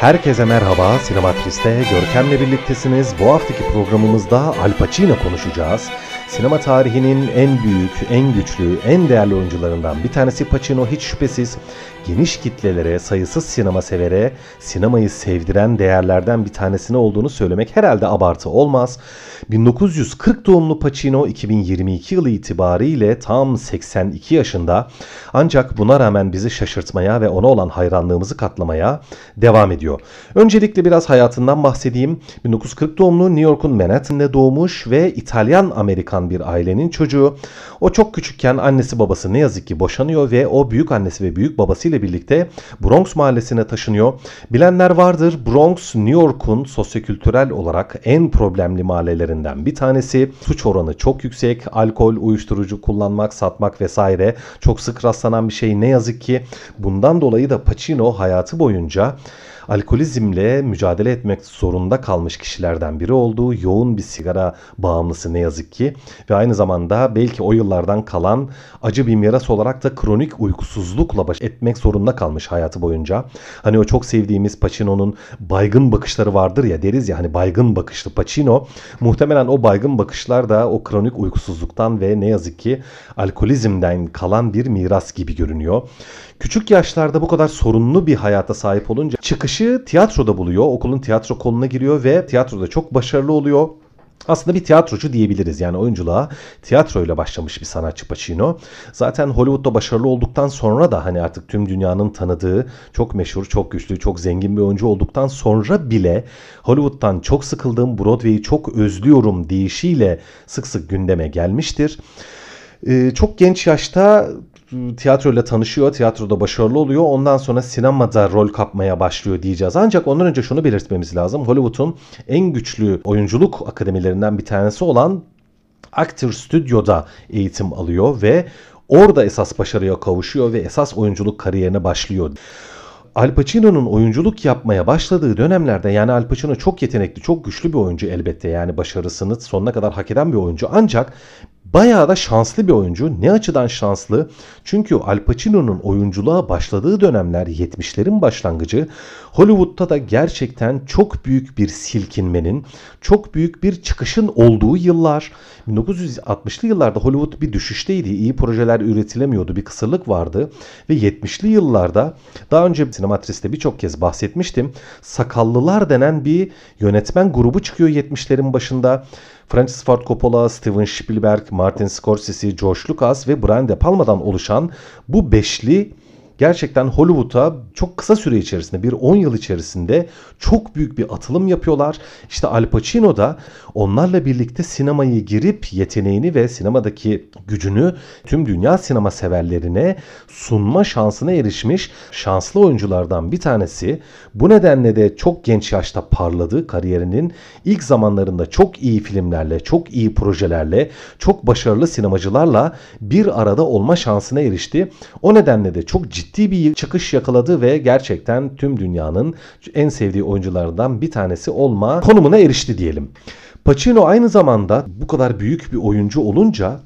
Herkese merhaba, Sinematris'te Görkem'le birliktesiniz. Bu haftaki programımızda Al Pacino konuşacağız. Sinema tarihinin en büyük, en güçlü, en değerli oyuncularından bir tanesi Pacino hiç şüphesiz geniş kitlelere, sayısız sinema severe, sinemayı sevdiren değerlerden bir tanesine olduğunu söylemek herhalde abartı olmaz. 1940 doğumlu Pacino 2022 yılı itibariyle tam 82 yaşında ancak buna rağmen bizi şaşırtmaya ve ona olan hayranlığımızı katlamaya devam ediyor. Öncelikle biraz hayatından bahsedeyim. 1940 doğumlu New York'un Manhattan'da doğmuş ve İtalyan-Amerikan bir ailenin çocuğu. O çok küçükken annesi babası ne yazık ki boşanıyor ve o büyük annesi ve büyük babasıyla birlikte Bronx mahallesine taşınıyor. Bilenler vardır Bronx New York'un sosyokültürel olarak en problemli mahallelerinden bir tanesi. Suç oranı çok yüksek. Alkol, uyuşturucu kullanmak, satmak vesaire çok sık rastlanan bir şey ne yazık ki. Bundan dolayı da Pacino hayatı boyunca alkolizmle mücadele etmek zorunda kalmış kişilerden biri olduğu yoğun bir sigara bağımlısı ne yazık ki ve aynı zamanda belki o yıllardan kalan acı bir miras olarak da kronik uykusuzlukla baş etmek zorunda kalmış hayatı boyunca. Hani o çok sevdiğimiz Pacino'nun baygın bakışları vardır ya deriz ya hani baygın bakışlı Pacino. Muhtemelen o baygın bakışlar da o kronik uykusuzluktan ve ne yazık ki alkolizmden kalan bir miras gibi görünüyor. Küçük yaşlarda bu kadar sorunlu bir hayata sahip olunca çıkışı tiyatroda buluyor. Okulun tiyatro koluna giriyor ve tiyatroda çok başarılı oluyor. Aslında bir tiyatrocu diyebiliriz yani oyunculuğa tiyatroyla başlamış bir sanatçı Pacino. Zaten Hollywood'da başarılı olduktan sonra da hani artık tüm dünyanın tanıdığı çok meşhur, çok güçlü, çok zengin bir oyuncu olduktan sonra bile Hollywood'dan çok sıkıldım, Broadway'i çok özlüyorum deyişiyle sık sık gündeme gelmiştir. Ee, çok genç yaşta tiyatroyla tanışıyor, tiyatroda başarılı oluyor. Ondan sonra sinemada rol kapmaya başlıyor diyeceğiz. Ancak ondan önce şunu belirtmemiz lazım. Hollywood'un en güçlü oyunculuk akademilerinden bir tanesi olan Actor Studio'da eğitim alıyor ve orada esas başarıya kavuşuyor ve esas oyunculuk kariyerine başlıyor. Al Pacino'nun oyunculuk yapmaya başladığı dönemlerde yani Al Pacino çok yetenekli, çok güçlü bir oyuncu elbette yani başarısını sonuna kadar hak eden bir oyuncu. Ancak Bayağı da şanslı bir oyuncu. Ne açıdan şanslı? Çünkü Al Pacino'nun oyunculuğa başladığı dönemler 70'lerin başlangıcı Hollywood'da da gerçekten çok büyük bir silkinmenin, çok büyük bir çıkışın olduğu yıllar. 1960'lı yıllarda Hollywood bir düşüşteydi. İyi projeler üretilemiyordu. Bir kısırlık vardı. Ve 70'li yıllarda daha önce Sinematris'te birçok kez bahsetmiştim. Sakallılar denen bir yönetmen grubu çıkıyor 70'lerin başında. Francis Ford Coppola, Steven Spielberg, Martin Scorsese, George Lucas ve Brian De Palma'dan oluşan bu beşli gerçekten Hollywood'a çok kısa süre içerisinde bir 10 yıl içerisinde çok büyük bir atılım yapıyorlar. İşte Al Pacino da onlarla birlikte sinemayı girip yeteneğini ve sinemadaki gücünü tüm dünya sinema severlerine sunma şansına erişmiş şanslı oyunculardan bir tanesi. Bu nedenle de çok genç yaşta parladı kariyerinin ilk zamanlarında çok iyi filmlerle, çok iyi projelerle, çok başarılı sinemacılarla bir arada olma şansına erişti. O nedenle de çok ciddi ciddi bir çıkış yakaladı ve gerçekten tüm dünyanın en sevdiği oyuncularından bir tanesi olma konumuna erişti diyelim. Pacino aynı zamanda bu kadar büyük bir oyuncu olunca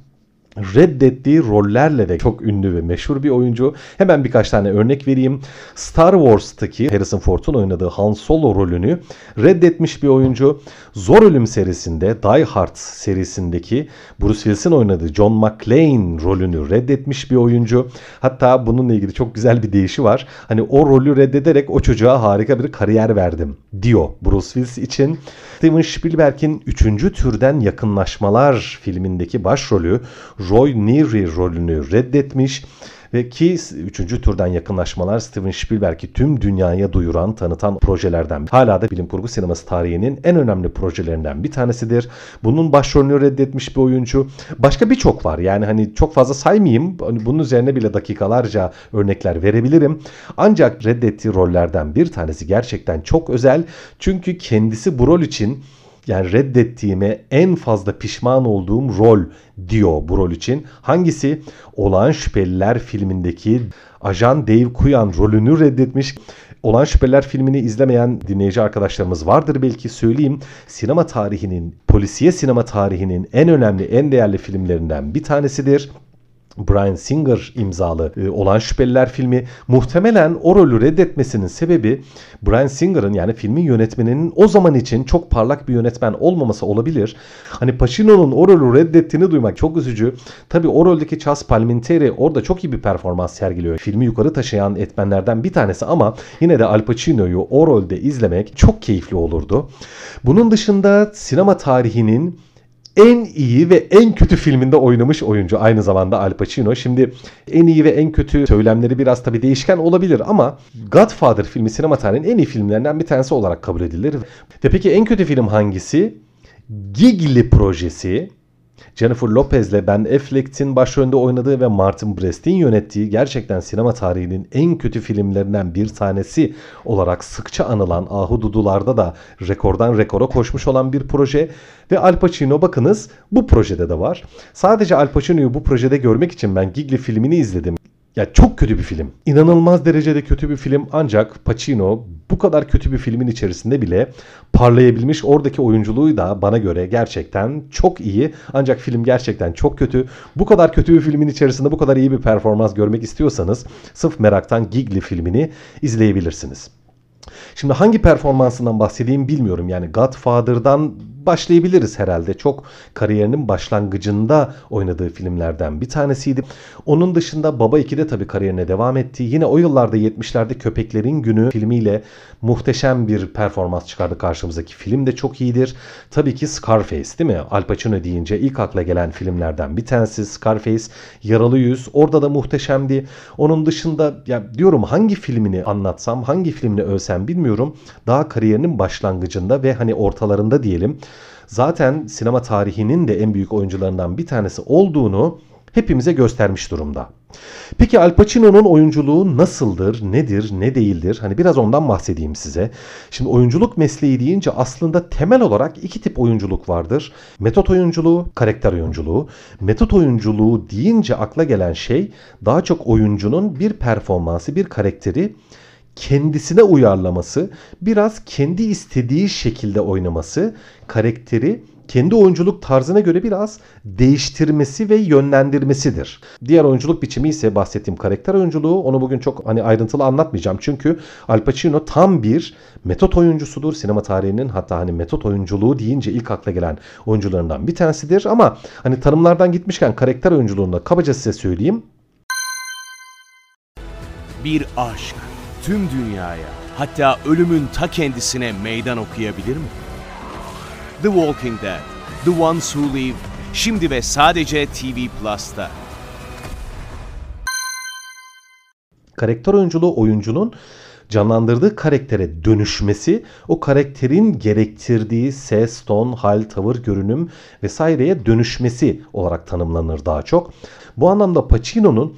reddettiği rollerle de çok ünlü ve meşhur bir oyuncu. Hemen birkaç tane örnek vereyim. Star Wars'taki Harrison Ford'un oynadığı Han Solo rolünü reddetmiş bir oyuncu. Zor Ölüm serisinde, Die Hard serisindeki Bruce Willis'in oynadığı John McClane rolünü reddetmiş bir oyuncu. Hatta bununla ilgili çok güzel bir deyişi var. Hani o rolü reddederek o çocuğa harika bir kariyer verdim diyor Bruce Willis için. Steven Spielberg'in 3. türden yakınlaşmalar filmindeki başrolü Roy Neary rolünü reddetmiş Ve ki üçüncü türden yakınlaşmalar Steven Spielberg'i tüm dünyaya duyuran, tanıtan projelerden. Hala da bilim kurgu sineması tarihinin en önemli projelerinden bir tanesidir. Bunun başrolünü reddetmiş bir oyuncu. Başka birçok var. Yani hani çok fazla saymayayım. Hani bunun üzerine bile dakikalarca örnekler verebilirim. Ancak reddettiği rollerden bir tanesi gerçekten çok özel. Çünkü kendisi bu rol için yani reddettiğime en fazla pişman olduğum rol diyor bu rol için. Hangisi? Olağan Şüpheliler filmindeki ajan Dave Kuyan rolünü reddetmiş. Olan Şüpheliler filmini izlemeyen dinleyici arkadaşlarımız vardır belki söyleyeyim. Sinema tarihinin, polisiye sinema tarihinin en önemli, en değerli filmlerinden bir tanesidir. Brian Singer imzalı e, olan Şüpheliler filmi muhtemelen o rolü reddetmesinin sebebi Brian Singer'ın yani filmin yönetmeninin o zaman için çok parlak bir yönetmen olmaması olabilir. Hani Pacino'nun o rolü reddettiğini duymak çok üzücü. Tabi o roldeki Charles Palminteri orada çok iyi bir performans sergiliyor. Filmi yukarı taşıyan etmenlerden bir tanesi ama yine de Al Pacino'yu o rolde izlemek çok keyifli olurdu. Bunun dışında sinema tarihinin en iyi ve en kötü filminde oynamış oyuncu aynı zamanda Al Pacino. Şimdi en iyi ve en kötü söylemleri biraz tabii değişken olabilir ama Godfather filmi sinema tarihinin en iyi filmlerinden bir tanesi olarak kabul edilir. Ve peki en kötü film hangisi? Gigli projesi. Jennifer Lopez'le Ben Affleck'in başrolünde oynadığı ve Martin Brest'in yönettiği gerçekten sinema tarihinin en kötü filmlerinden bir tanesi olarak sıkça anılan Ahududularda da rekordan rekora koşmuş olan bir proje ve Al Pacino bakınız bu projede de var. Sadece Al Pacino'yu bu projede görmek için ben Gigli filmini izledim. Ya çok kötü bir film. İnanılmaz derecede kötü bir film ancak Pacino bu kadar kötü bir filmin içerisinde bile parlayabilmiş. Oradaki oyunculuğu da bana göre gerçekten çok iyi. Ancak film gerçekten çok kötü. Bu kadar kötü bir filmin içerisinde bu kadar iyi bir performans görmek istiyorsanız sırf meraktan Gigli filmini izleyebilirsiniz. Şimdi hangi performansından bahsedeyim bilmiyorum. Yani Godfather'dan başlayabiliriz herhalde. Çok kariyerinin başlangıcında oynadığı filmlerden bir tanesiydi. Onun dışında Baba 2'de tabii kariyerine devam etti. Yine o yıllarda 70'lerde Köpeklerin Günü filmiyle muhteşem bir performans çıkardı karşımızdaki film de çok iyidir. Tabii ki Scarface değil mi? Al Pacino deyince ilk akla gelen filmlerden bir tanesi Scarface. Yaralı Yüz orada da muhteşemdi. Onun dışında ya diyorum hangi filmini anlatsam, hangi filmini övsem bilmiyorum. Daha kariyerinin başlangıcında ve hani ortalarında diyelim zaten sinema tarihinin de en büyük oyuncularından bir tanesi olduğunu hepimize göstermiş durumda. Peki Al Pacino'nun oyunculuğu nasıldır, nedir, ne değildir? Hani biraz ondan bahsedeyim size. Şimdi oyunculuk mesleği deyince aslında temel olarak iki tip oyunculuk vardır. Metot oyunculuğu, karakter oyunculuğu. Metot oyunculuğu deyince akla gelen şey daha çok oyuncunun bir performansı, bir karakteri kendisine uyarlaması, biraz kendi istediği şekilde oynaması, karakteri kendi oyunculuk tarzına göre biraz değiştirmesi ve yönlendirmesidir. Diğer oyunculuk biçimi ise bahsettiğim karakter oyunculuğu. Onu bugün çok hani ayrıntılı anlatmayacağım. Çünkü Al Pacino tam bir metot oyuncusudur. Sinema tarihinin hatta hani metot oyunculuğu deyince ilk akla gelen oyuncularından bir tanesidir. Ama hani tanımlardan gitmişken karakter oyunculuğunda kabaca size söyleyeyim. Bir aşk tüm dünyaya hatta ölümün ta kendisine meydan okuyabilir mi? The Walking Dead, The Ones Who Live, şimdi ve sadece TV Plus'ta. Karakter oyunculuğu oyuncunun canlandırdığı karaktere dönüşmesi, o karakterin gerektirdiği ses, ton, hal, tavır, görünüm vesaireye dönüşmesi olarak tanımlanır daha çok. Bu anlamda Pacino'nun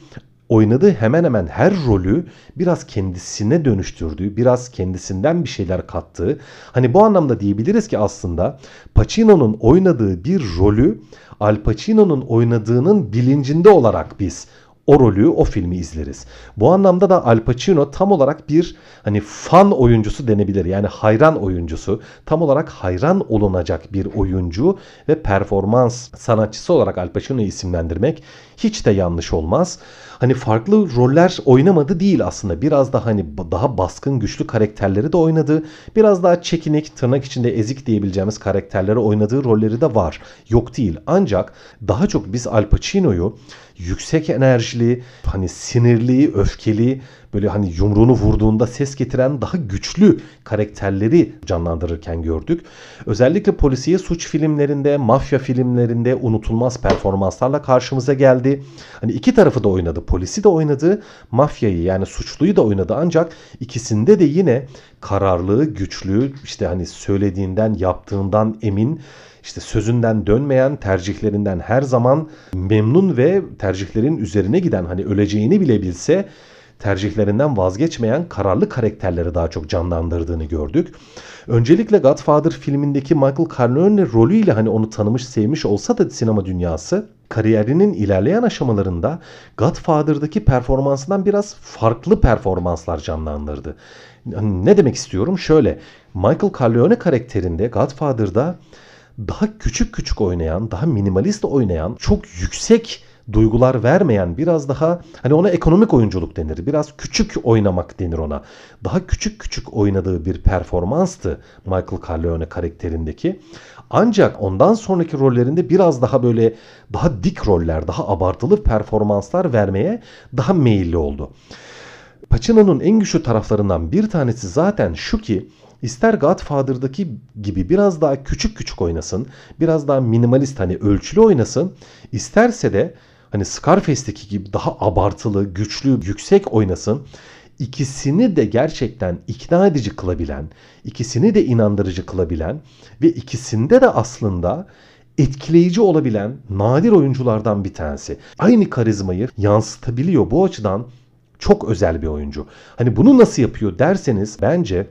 oynadığı hemen hemen her rolü biraz kendisine dönüştürdüğü, biraz kendisinden bir şeyler kattığı. Hani bu anlamda diyebiliriz ki aslında Pacino'nun oynadığı bir rolü Al Pacino'nun oynadığının bilincinde olarak biz o rolü, o filmi izleriz. Bu anlamda da Al Pacino tam olarak bir hani fan oyuncusu denebilir. Yani hayran oyuncusu. Tam olarak hayran olunacak bir oyuncu ve performans sanatçısı olarak Al Pacino'yu isimlendirmek hiç de yanlış olmaz. Hani farklı roller oynamadı değil aslında. Biraz da hani daha baskın güçlü karakterleri de oynadı. Biraz daha çekinik, tırnak içinde ezik diyebileceğimiz karakterleri oynadığı rolleri de var. Yok değil. Ancak daha çok biz Al Pacino'yu yüksek enerjili, hani sinirli, öfkeli, böyle hani yumruğunu vurduğunda ses getiren daha güçlü karakterleri canlandırırken gördük. Özellikle polisiye suç filmlerinde, mafya filmlerinde unutulmaz performanslarla karşımıza geldi. Hani iki tarafı da oynadı. Polisi de oynadı, mafyayı yani suçluyu da oynadı ancak ikisinde de yine kararlı, güçlü, işte hani söylediğinden, yaptığından emin işte sözünden dönmeyen, tercihlerinden her zaman memnun ve tercihlerin üzerine giden hani öleceğini bile bilse tercihlerinden vazgeçmeyen kararlı karakterleri daha çok canlandırdığını gördük. Öncelikle Godfather filmindeki Michael Corleone rolüyle hani onu tanımış, sevmiş olsa da sinema dünyası kariyerinin ilerleyen aşamalarında Godfather'daki performansından biraz farklı performanslar canlandırdı. Ne demek istiyorum? Şöyle, Michael Corleone karakterinde Godfather'da daha küçük küçük oynayan, daha minimalist oynayan, çok yüksek duygular vermeyen biraz daha hani ona ekonomik oyunculuk denir. Biraz küçük oynamak denir ona. Daha küçük küçük oynadığı bir performanstı Michael Corleone karakterindeki. Ancak ondan sonraki rollerinde biraz daha böyle daha dik roller, daha abartılı performanslar vermeye daha meyilli oldu. Pacino'nun en güçlü taraflarından bir tanesi zaten şu ki İster Godfather'daki gibi biraz daha küçük küçük oynasın, biraz daha minimalist hani ölçülü oynasın, isterse de hani Scarface'deki gibi daha abartılı, güçlü, yüksek oynasın. İkisini de gerçekten ikna edici kılabilen, ikisini de inandırıcı kılabilen ve ikisinde de aslında etkileyici olabilen nadir oyunculardan bir tanesi. Aynı karizmayı yansıtabiliyor. Bu açıdan çok özel bir oyuncu. Hani bunu nasıl yapıyor derseniz bence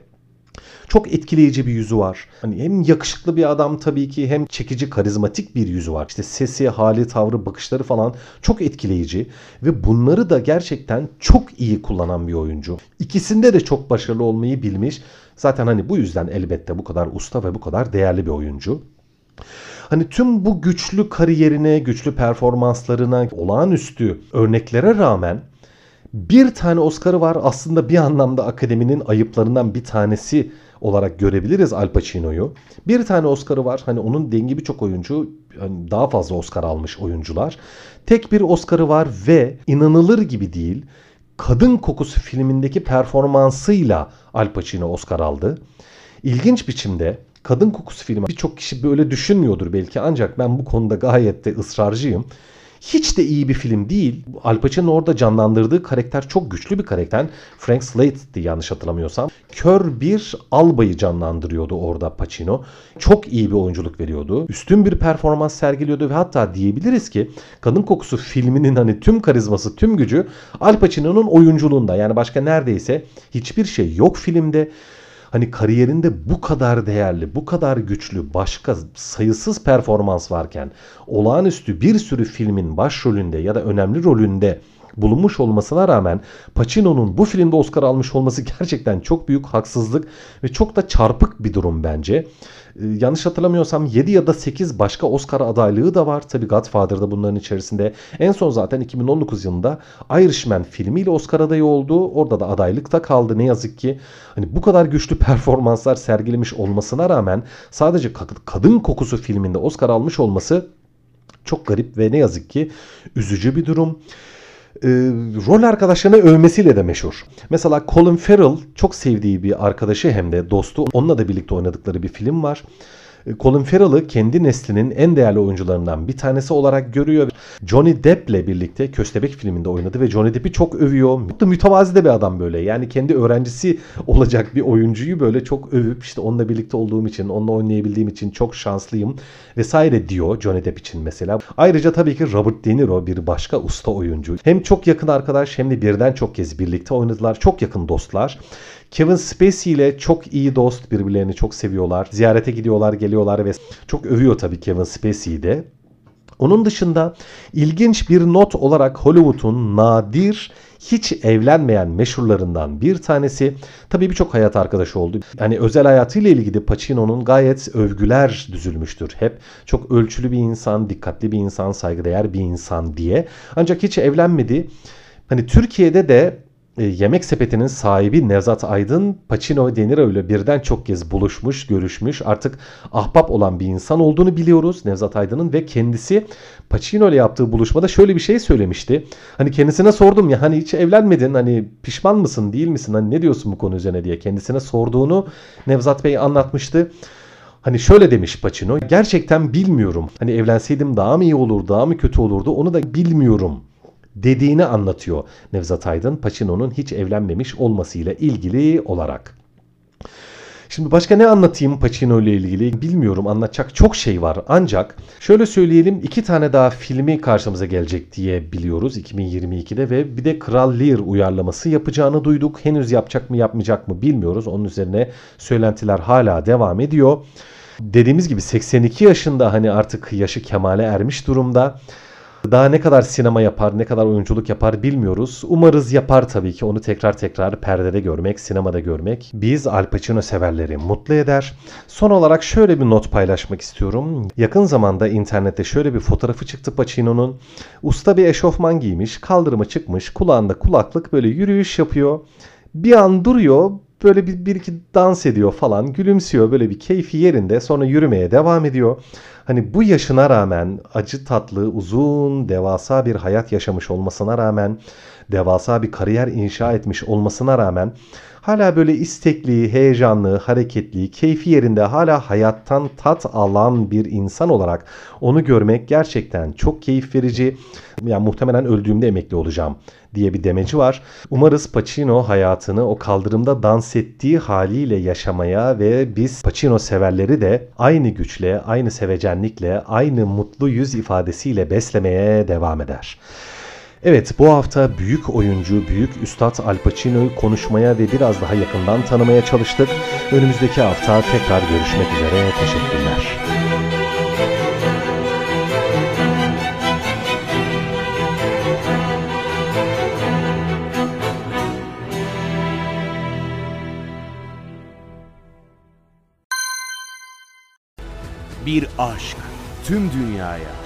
çok etkileyici bir yüzü var. Hani hem yakışıklı bir adam tabii ki hem çekici, karizmatik bir yüzü var. İşte sesi, hali, tavrı, bakışları falan çok etkileyici ve bunları da gerçekten çok iyi kullanan bir oyuncu. İkisinde de çok başarılı olmayı bilmiş. Zaten hani bu yüzden elbette bu kadar usta ve bu kadar değerli bir oyuncu. Hani tüm bu güçlü kariyerine, güçlü performanslarına, olağanüstü örneklere rağmen bir tane Oscar'ı var. Aslında bir anlamda akademinin ayıplarından bir tanesi olarak görebiliriz Al Pacino'yu. Bir tane Oscar'ı var. Hani onun dengi birçok oyuncu hani daha fazla Oscar almış oyuncular. Tek bir Oscar'ı var ve inanılır gibi değil. Kadın Kokusu filmindeki performansıyla Al Pacino Oscar aldı. İlginç biçimde Kadın Kokusu filmi birçok kişi böyle düşünmüyordur belki ancak ben bu konuda gayet de ısrarcıyım. Hiç de iyi bir film değil. Al Pacino'nun orada canlandırdığı karakter çok güçlü bir karakter. Frank Slate'di yanlış hatırlamıyorsam. Kör bir albayı canlandırıyordu orada Pacino. Çok iyi bir oyunculuk veriyordu. Üstün bir performans sergiliyordu ve hatta diyebiliriz ki Kadın Kokusu filminin hani tüm karizması, tüm gücü Al Pacino'nun oyunculuğunda. Yani başka neredeyse hiçbir şey yok filmde hani kariyerinde bu kadar değerli, bu kadar güçlü, başka sayısız performans varken olağanüstü bir sürü filmin başrolünde ya da önemli rolünde bulunmuş olmasına rağmen Pacino'nun bu filmde Oscar almış olması gerçekten çok büyük haksızlık ve çok da çarpık bir durum bence. Ee, yanlış hatırlamıyorsam 7 ya da 8 başka Oscar adaylığı da var. Tabii Godfather'da bunların içerisinde. En son zaten 2019 yılında Irishman filmiyle Oscar adayı oldu. Orada da adaylıkta kaldı ne yazık ki. Hani bu kadar güçlü performanslar sergilemiş olmasına rağmen sadece Kadın Kokusu filminde Oscar almış olması çok garip ve ne yazık ki üzücü bir durum e, rol arkadaşlarını övmesiyle de meşhur. Mesela Colin Farrell çok sevdiği bir arkadaşı hem de dostu. Onunla da birlikte oynadıkları bir film var. E, Colin Farrell'ı kendi neslinin en değerli oyuncularından bir tanesi olarak görüyor. Johnny Depp'le birlikte Köstebek filminde oynadı ve Johnny Depp'i çok övüyor. Mütevazi de bir adam böyle. Yani kendi öğrencisi olacak bir oyuncuyu böyle çok övüp işte onunla birlikte olduğum için, onunla oynayabildiğim için çok şanslıyım vesaire diyor Johnny Depp için mesela. Ayrıca tabii ki Robert De Niro bir başka usta oyuncu. Hem çok yakın arkadaş hem de birden çok kez birlikte oynadılar. Çok yakın dostlar. Kevin Spacey ile çok iyi dost birbirlerini çok seviyorlar. Ziyarete gidiyorlar geliyorlar ve çok övüyor tabii Kevin Spacey'i de. Onun dışında ilginç bir not olarak Hollywood'un nadir hiç evlenmeyen meşhurlarından bir tanesi. Tabii birçok hayat arkadaşı oldu. Yani özel hayatıyla ilgili Pacino'nun gayet övgüler düzülmüştür. Hep çok ölçülü bir insan, dikkatli bir insan, saygıdeğer bir insan diye. Ancak hiç evlenmedi. Hani Türkiye'de de Yemek Sepeti'nin sahibi Nevzat Aydın Pacino ve De Niro ile birden çok kez buluşmuş, görüşmüş. Artık ahbap olan bir insan olduğunu biliyoruz Nevzat Aydın'ın ve kendisi Pacino ile yaptığı buluşmada şöyle bir şey söylemişti. Hani kendisine sordum ya hani hiç evlenmedin hani pişman mısın değil misin hani ne diyorsun bu konu üzerine diye kendisine sorduğunu Nevzat Bey anlatmıştı. Hani şöyle demiş Pacino. Gerçekten bilmiyorum. Hani evlenseydim daha mı iyi olur, daha mı kötü olurdu onu da bilmiyorum dediğini anlatıyor Nevzat Aydın Pacino'nun hiç evlenmemiş olmasıyla ilgili olarak. Şimdi başka ne anlatayım Pacino ile ilgili bilmiyorum anlatacak çok şey var ancak şöyle söyleyelim iki tane daha filmi karşımıza gelecek diye biliyoruz 2022'de ve bir de Kral Lear uyarlaması yapacağını duyduk. Henüz yapacak mı yapmayacak mı bilmiyoruz onun üzerine söylentiler hala devam ediyor. Dediğimiz gibi 82 yaşında hani artık yaşı kemale ermiş durumda. Daha ne kadar sinema yapar, ne kadar oyunculuk yapar bilmiyoruz. Umarız yapar tabii ki. Onu tekrar tekrar perdede görmek, sinemada görmek biz Al Pacino severleri mutlu eder. Son olarak şöyle bir not paylaşmak istiyorum. Yakın zamanda internette şöyle bir fotoğrafı çıktı Pacino'nun. Usta bir eşofman giymiş, kaldırıma çıkmış, kulağında kulaklık böyle yürüyüş yapıyor. Bir an duruyor, böyle bir, bir iki dans ediyor falan gülümsüyor böyle bir keyfi yerinde sonra yürümeye devam ediyor. Hani bu yaşına rağmen acı tatlı uzun devasa bir hayat yaşamış olmasına rağmen devasa bir kariyer inşa etmiş olmasına rağmen hala böyle istekli, heyecanlı, hareketli, keyfi yerinde hala hayattan tat alan bir insan olarak onu görmek gerçekten çok keyif verici. Yani muhtemelen öldüğümde emekli olacağım diye bir demeci var. Umarız Pacino hayatını o kaldırımda dans ettiği haliyle yaşamaya ve biz Pacino severleri de aynı güçle, aynı sevecenlikle, aynı mutlu yüz ifadesiyle beslemeye devam eder. Evet bu hafta büyük oyuncu, büyük üstad Al Pacino'yu konuşmaya ve biraz daha yakından tanımaya çalıştık. Önümüzdeki hafta tekrar görüşmek üzere. Teşekkürler. Bir aşk tüm dünyaya